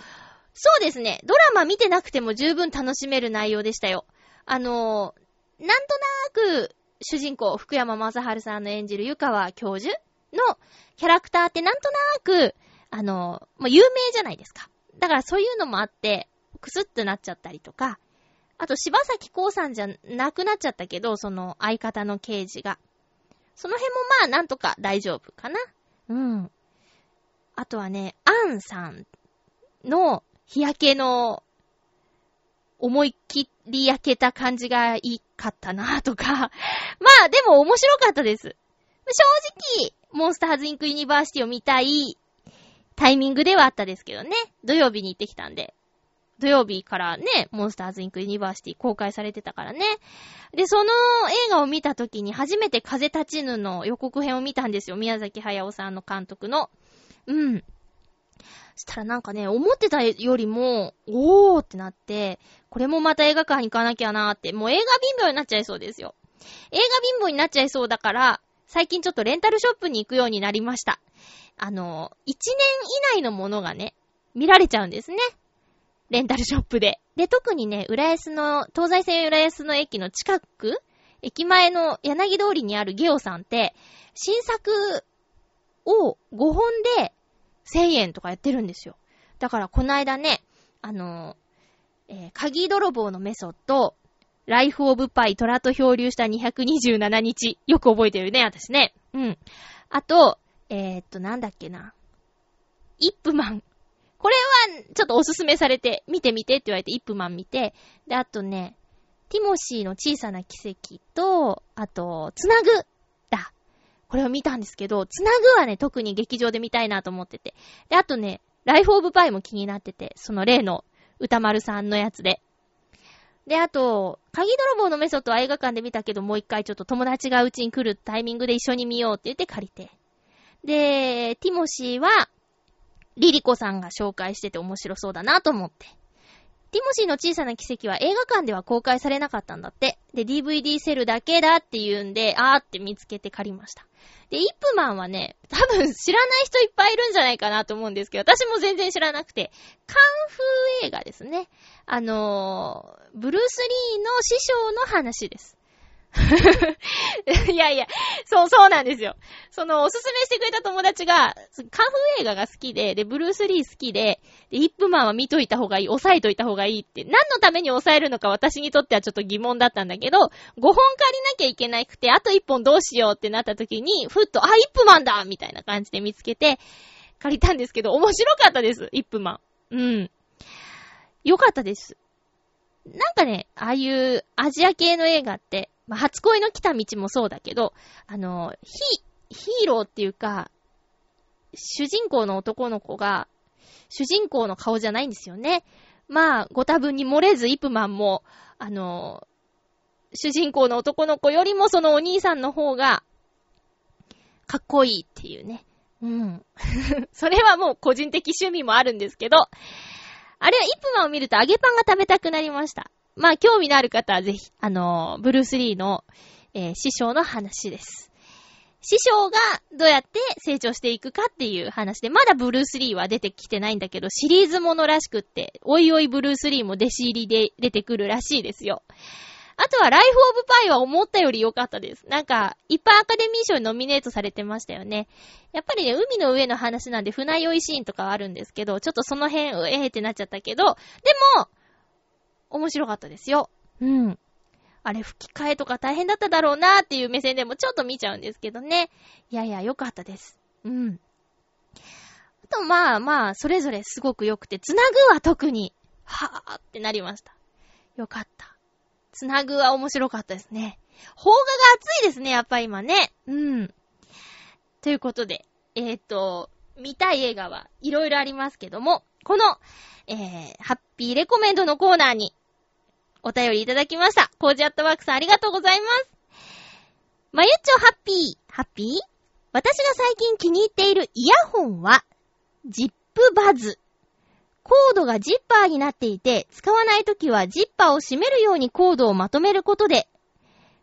そうですね、ドラマ見てなくても十分楽しめる内容でしたよ。あのー、なんとなく、主人公、福山雅治さんの演じる湯川教授のキャラクターってなんとなく、あのー、もう有名じゃないですか。だからそういうのもあって、くすってなっちゃったりとか、あと柴咲コウさんじゃなくなっちゃったけど、その相方の刑事が。その辺もまあなんとか大丈夫かな。うん。あとはね、アンさんの日焼けの思いっきり焼けた感じがいいかったなとか。まあでも面白かったです。正直、モンスターズインクユニバーシティを見たいタイミングではあったですけどね。土曜日に行ってきたんで。土曜日からね、モンスターズインクユニバーシティ公開されてたからね。で、その映画を見た時に初めて風立ちぬの予告編を見たんですよ。宮崎駿さんの監督の。うん。したらなんかね、思ってたよりも、おーってなって、これもまた映画館に行かなきゃなーって、もう映画貧乏になっちゃいそうですよ。映画貧乏になっちゃいそうだから、最近ちょっとレンタルショップに行くようになりました。あの、1年以内のものがね、見られちゃうんですね。レンタルショップで。で、特にね、浦安の、東西線浦安の駅の近く、駅前の柳通りにあるゲオさんって、新作を5本で1000円とかやってるんですよ。だからこの間ね、あの、えー鍵泥棒のメソッド、ライフオブパイ、虎と漂流した227日。よく覚えてるね、私ね。うん。あと、えー、っと、なんだっけな。イップマン。これは、ちょっとおすすめされて、見てみてって言われて、イップマン見て、で、あとね、ティモシーの小さな奇跡と、あと、つなぐだ。これを見たんですけど、つなぐはね、特に劇場で見たいなと思ってて。で、あとね、ライフオブパイも気になってて、その例の歌丸さんのやつで。で、あと、鍵泥棒のメソッドは映画館で見たけど、もう一回ちょっと友達がうちに来るタイミングで一緒に見ようって言って借りて。で、ティモシーは、リリコさんが紹介してて面白そうだなと思って。ティモシーの小さな奇跡は映画館では公開されなかったんだって。で、DVD セルだけだって言うんで、あーって見つけて借りました。で、イップマンはね、多分知らない人いっぱいいるんじゃないかなと思うんですけど、私も全然知らなくて、カンフー映画ですね。あのー、ブルース・リーの師匠の話です。いやいや、そう、そうなんですよ。その、おすすめしてくれた友達が、カンフー映画が好きで、で、ブルース・リー好きで、で、イップマンは見といた方がいい、押さえといた方がいいって、何のために押さえるのか私にとってはちょっと疑問だったんだけど、5本借りなきゃいけなくて、あと1本どうしようってなった時に、ふっと、あ、イップマンだみたいな感じで見つけて、借りたんですけど、面白かったです、イップマン。うん。よかったです。なんかね、ああいうアジア系の映画って、まあ、初恋の来た道もそうだけど、あの、ヒ、ヒーローっていうか、主人公の男の子が、主人公の顔じゃないんですよね。まあ、ご多分に漏れず、イプマンも、あの、主人公の男の子よりもそのお兄さんの方が、かっこいいっていうね。うん。それはもう個人的趣味もあるんですけど、あれはイプマンを見ると揚げパンが食べたくなりました。まあ、興味のある方はぜひ、あの、ブルース・リーの、えー師匠の話です。師匠がどうやって成長していくかっていう話で、まだブルース・リーは出てきてないんだけど、シリーズものらしくって、おいおいブルース・リーも弟子入りで出てくるらしいですよ。あとは、ライフ・オブ・パイは思ったより良かったです。なんか、いっぱいアカデミー賞にノミネートされてましたよね。やっぱりね、海の上の話なんで船酔いシーンとかはあるんですけど、ちょっとその辺、えーってなっちゃったけど、でも、面白かったですよ。うん。あれ、吹き替えとか大変だっただろうなーっていう目線でもちょっと見ちゃうんですけどね。いやいや、良かったです。うん。あと、まあまあ、それぞれすごく良くて、つなぐは特に、はぁーってなりました。よかった。つなぐは面白かったですね。邦画が熱いですね、やっぱ今ね。うん。ということで、えっ、と、見たい映画はいろいろありますけども、この、えー、ハッピーレコメンドのコーナーにお便りいただきました。コージアットワークさんありがとうございます。まゆっちょハッピー、ハッピー？私が最近気に入っているイヤホンは、ジップバズ。コードがジッパーになっていて、使わないときはジッパーを閉めるようにコードをまとめることで、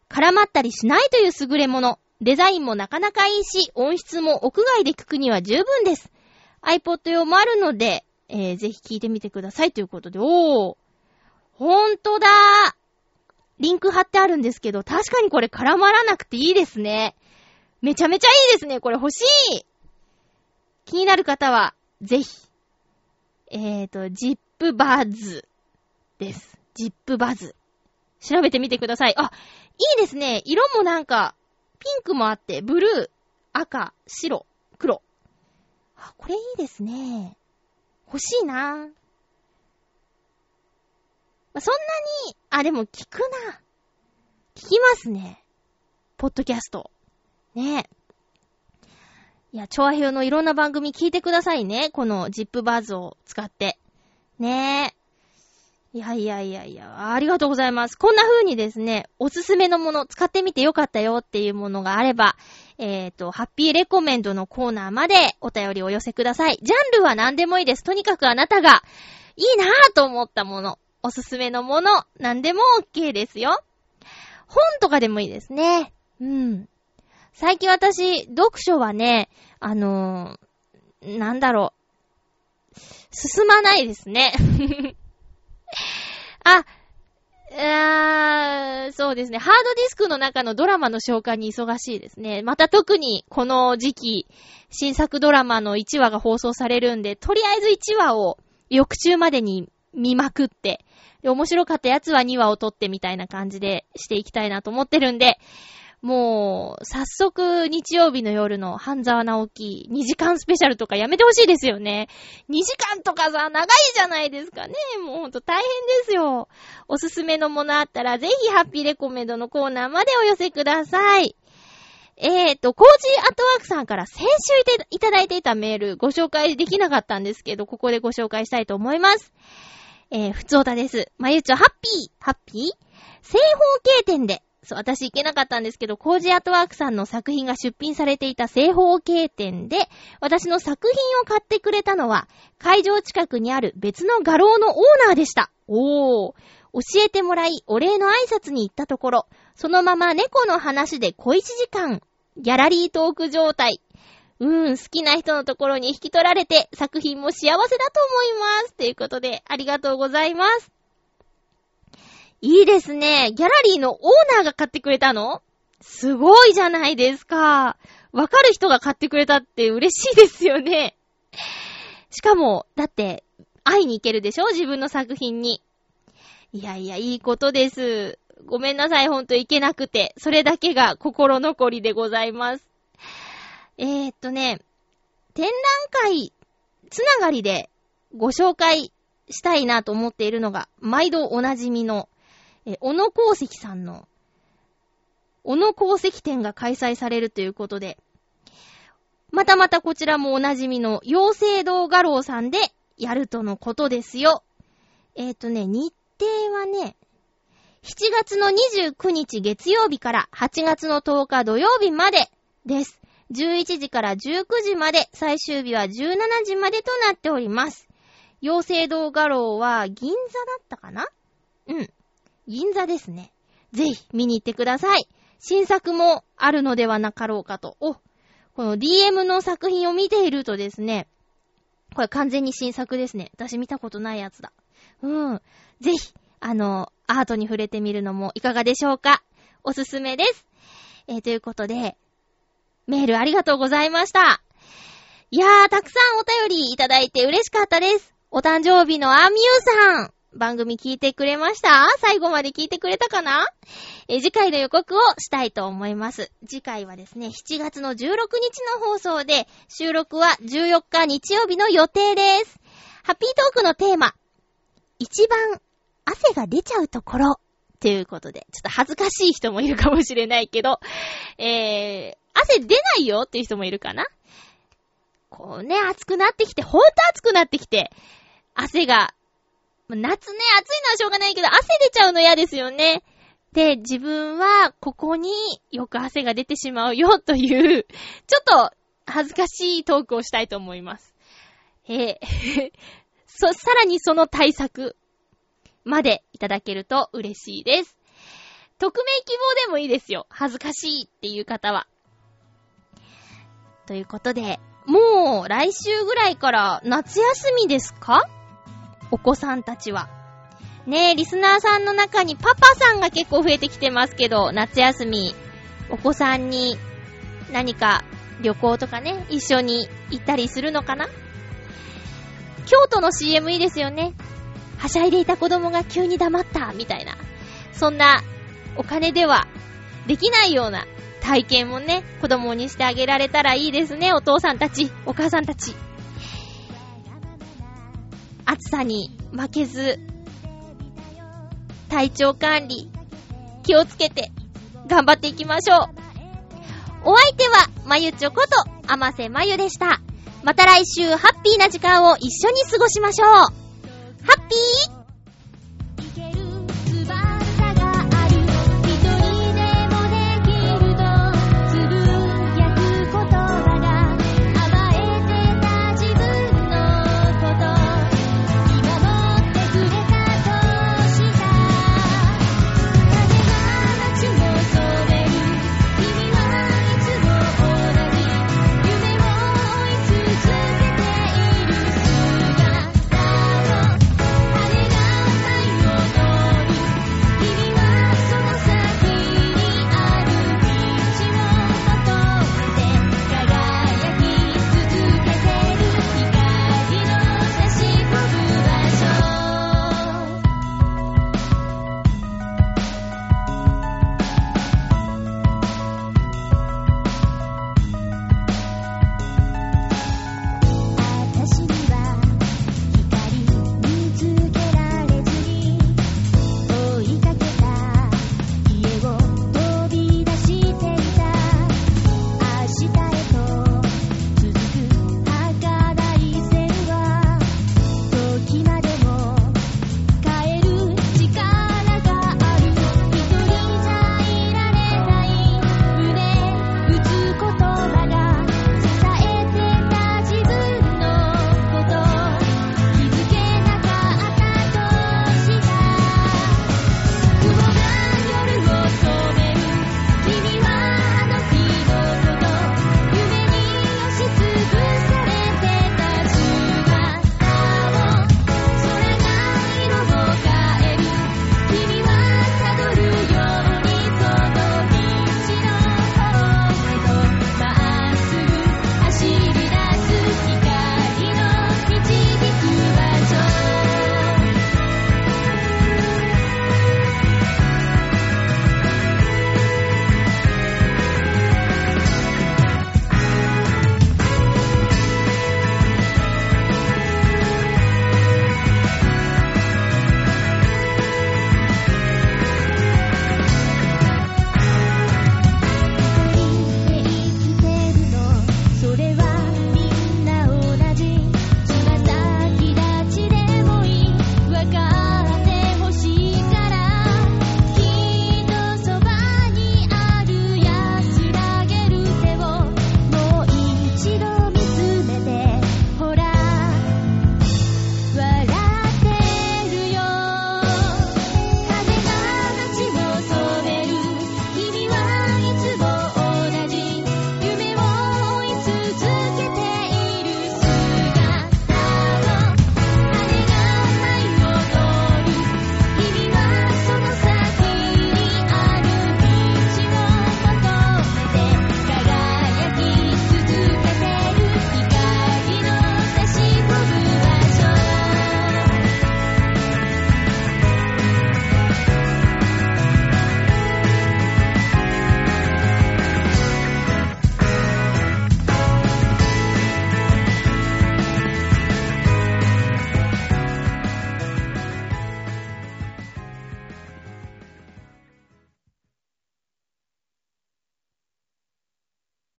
絡まったりしないという優れもの。デザインもなかなかいいし、音質も屋外で聞くには十分です。iPod 用もあるので、えー、ぜひ聞いてみてくださいということで、おー。ほんとだ。リンク貼ってあるんですけど、確かにこれ絡まらなくていいですね。めちゃめちゃいいですね。これ欲しい。気になる方は、ぜひ。えーと、ジップバズです。ジップバズ。調べてみてください。あ、いいですね。色もなんか、ピンクもあって、ブルー、赤、白、黒。あ、これいいですね。欲しいな。まあ、そんなに、あ、でも聞くな。聞きますね。ポッドキャスト。ねえ。いや、調和表のいろんな番組聞いてくださいね。このジップバーズを使って。ねえ。いやいやいやいや、ありがとうございます。こんな風にですね、おすすめのもの、使ってみてよかったよっていうものがあれば、えっ、と、ハッピーレコメンドのコーナーまでお便りお寄せください。ジャンルは何でもいいです。とにかくあなたがいいなぁと思ったもの、おすすめのもの、何でも OK ですよ。本とかでもいいですね。うん。最近私、読書はね、あのー、なんだろう、進まないですね。あ、あーそうですね。ハードディスクの中のドラマの紹介に忙しいですね。また特にこの時期、新作ドラマの1話が放送されるんで、とりあえず1話を翌中までに見まくって、で、面白かったやつは2話を録ってみたいな感じでしていきたいなと思ってるんで、もう、早速日曜日の夜の半沢直樹2時間スペシャルとかやめてほしいですよね。2時間とかさ、長いじゃないですかね。もうほんと大変ですよ。おすすめのものあったら、ぜひハッピーレコメンドのコーナーまでお寄せください。えーと、コージーアットワークさんから先週いただいていたメールご紹介できなかったんですけど、ここでご紹介したいと思います。えー、ふつおたです。まゆちょ、ハッピーハッピー？正方形店で、そう、私行けなかったんですけど、コージアートワークさんの作品が出品されていた正方形店で、私の作品を買ってくれたのは、会場近くにある別の画廊のオーナーでした。おー。教えてもらい、お礼の挨拶に行ったところ、そのまま猫の話で小一時間、ギャラリートーク状態。うん、好きな人のところに引き取られて、作品も幸せだと思います。ということで、ありがとうございます。いいですね。ギャラリーのオーナーが買ってくれたの？すごいじゃないですか。わかる人が買ってくれたって嬉しいですよね。しかも、だって、会いに行けるでしょ？自分の作品に。いやいや、いいことです。ごめんなさい、ほんと行けなくて。それだけが心残りでございます。えー、っとね、展覧会つながりでご紹介したいなと思っているのが、毎度おなじみの、え、小野功石さんの、小野功石展が開催されるということで、またまたこちらもおなじみの、妖精堂画廊さんでやるとのことですよ。えっ、とね、日程はね、7月の29日月曜日から8月の10日土曜日までです。11時から19時まで、最終日は17時までとなっております。妖精堂画廊は銀座だったかな？うん。銀座ですね。ぜひ見に行ってください。新作もあるのではなかろうかと。お、この DM の作品を見ているとですね、これ完全に新作ですね。私見たことないやつだ。うん。ぜひ、あの、アートに触れてみるのもいかがでしょうか？おすすめです。えーということで、メールありがとうございました。いやー、たくさんお便りいただいて嬉しかったです。お誕生日のアミューさん。番組聞いてくれました？最後まで聞いてくれたかな？え次回の予告をしたいと思います。次回はですね、7月の16日の放送で、収録は14日日曜日の予定です。ハッピートークのテーマ、一番汗が出ちゃうところ、ということで、ちょっと恥ずかしい人もいるかもしれないけど、えー、汗出ないよっていう人もいるかな？こうね、暑くなってきて、ほんと暑くなってきて、汗が、夏ね、暑いのはしょうがないけど、汗出ちゃうの嫌ですよね。で、自分はここによく汗が出てしまうよという、ちょっと恥ずかしいトークをしたいと思います。えー そ、さらにその対策までいただけると嬉しいです。匿名希望でもいいですよ。恥ずかしいっていう方は。ということで、もう来週ぐらいから夏休みですか？お子さんたちは。ねえ、リスナーさんの中にパパさんが結構増えてきてますけど、夏休み、お子さんに何か旅行とかね、一緒に行ったりするのかな？京都の CM いいですよね。はしゃいでいた子供が急に黙った、みたいな。そんな、お金ではできないような体験もね、子供にしてあげられたらいいですね、お父さんたち、お母さんたち。暑さに負けず、体調管理、気をつけて、頑張っていきましょう。お相手は、まゆちょこと、あませまゆでした。また来週、ハッピーな時間を一緒に過ごしましょう。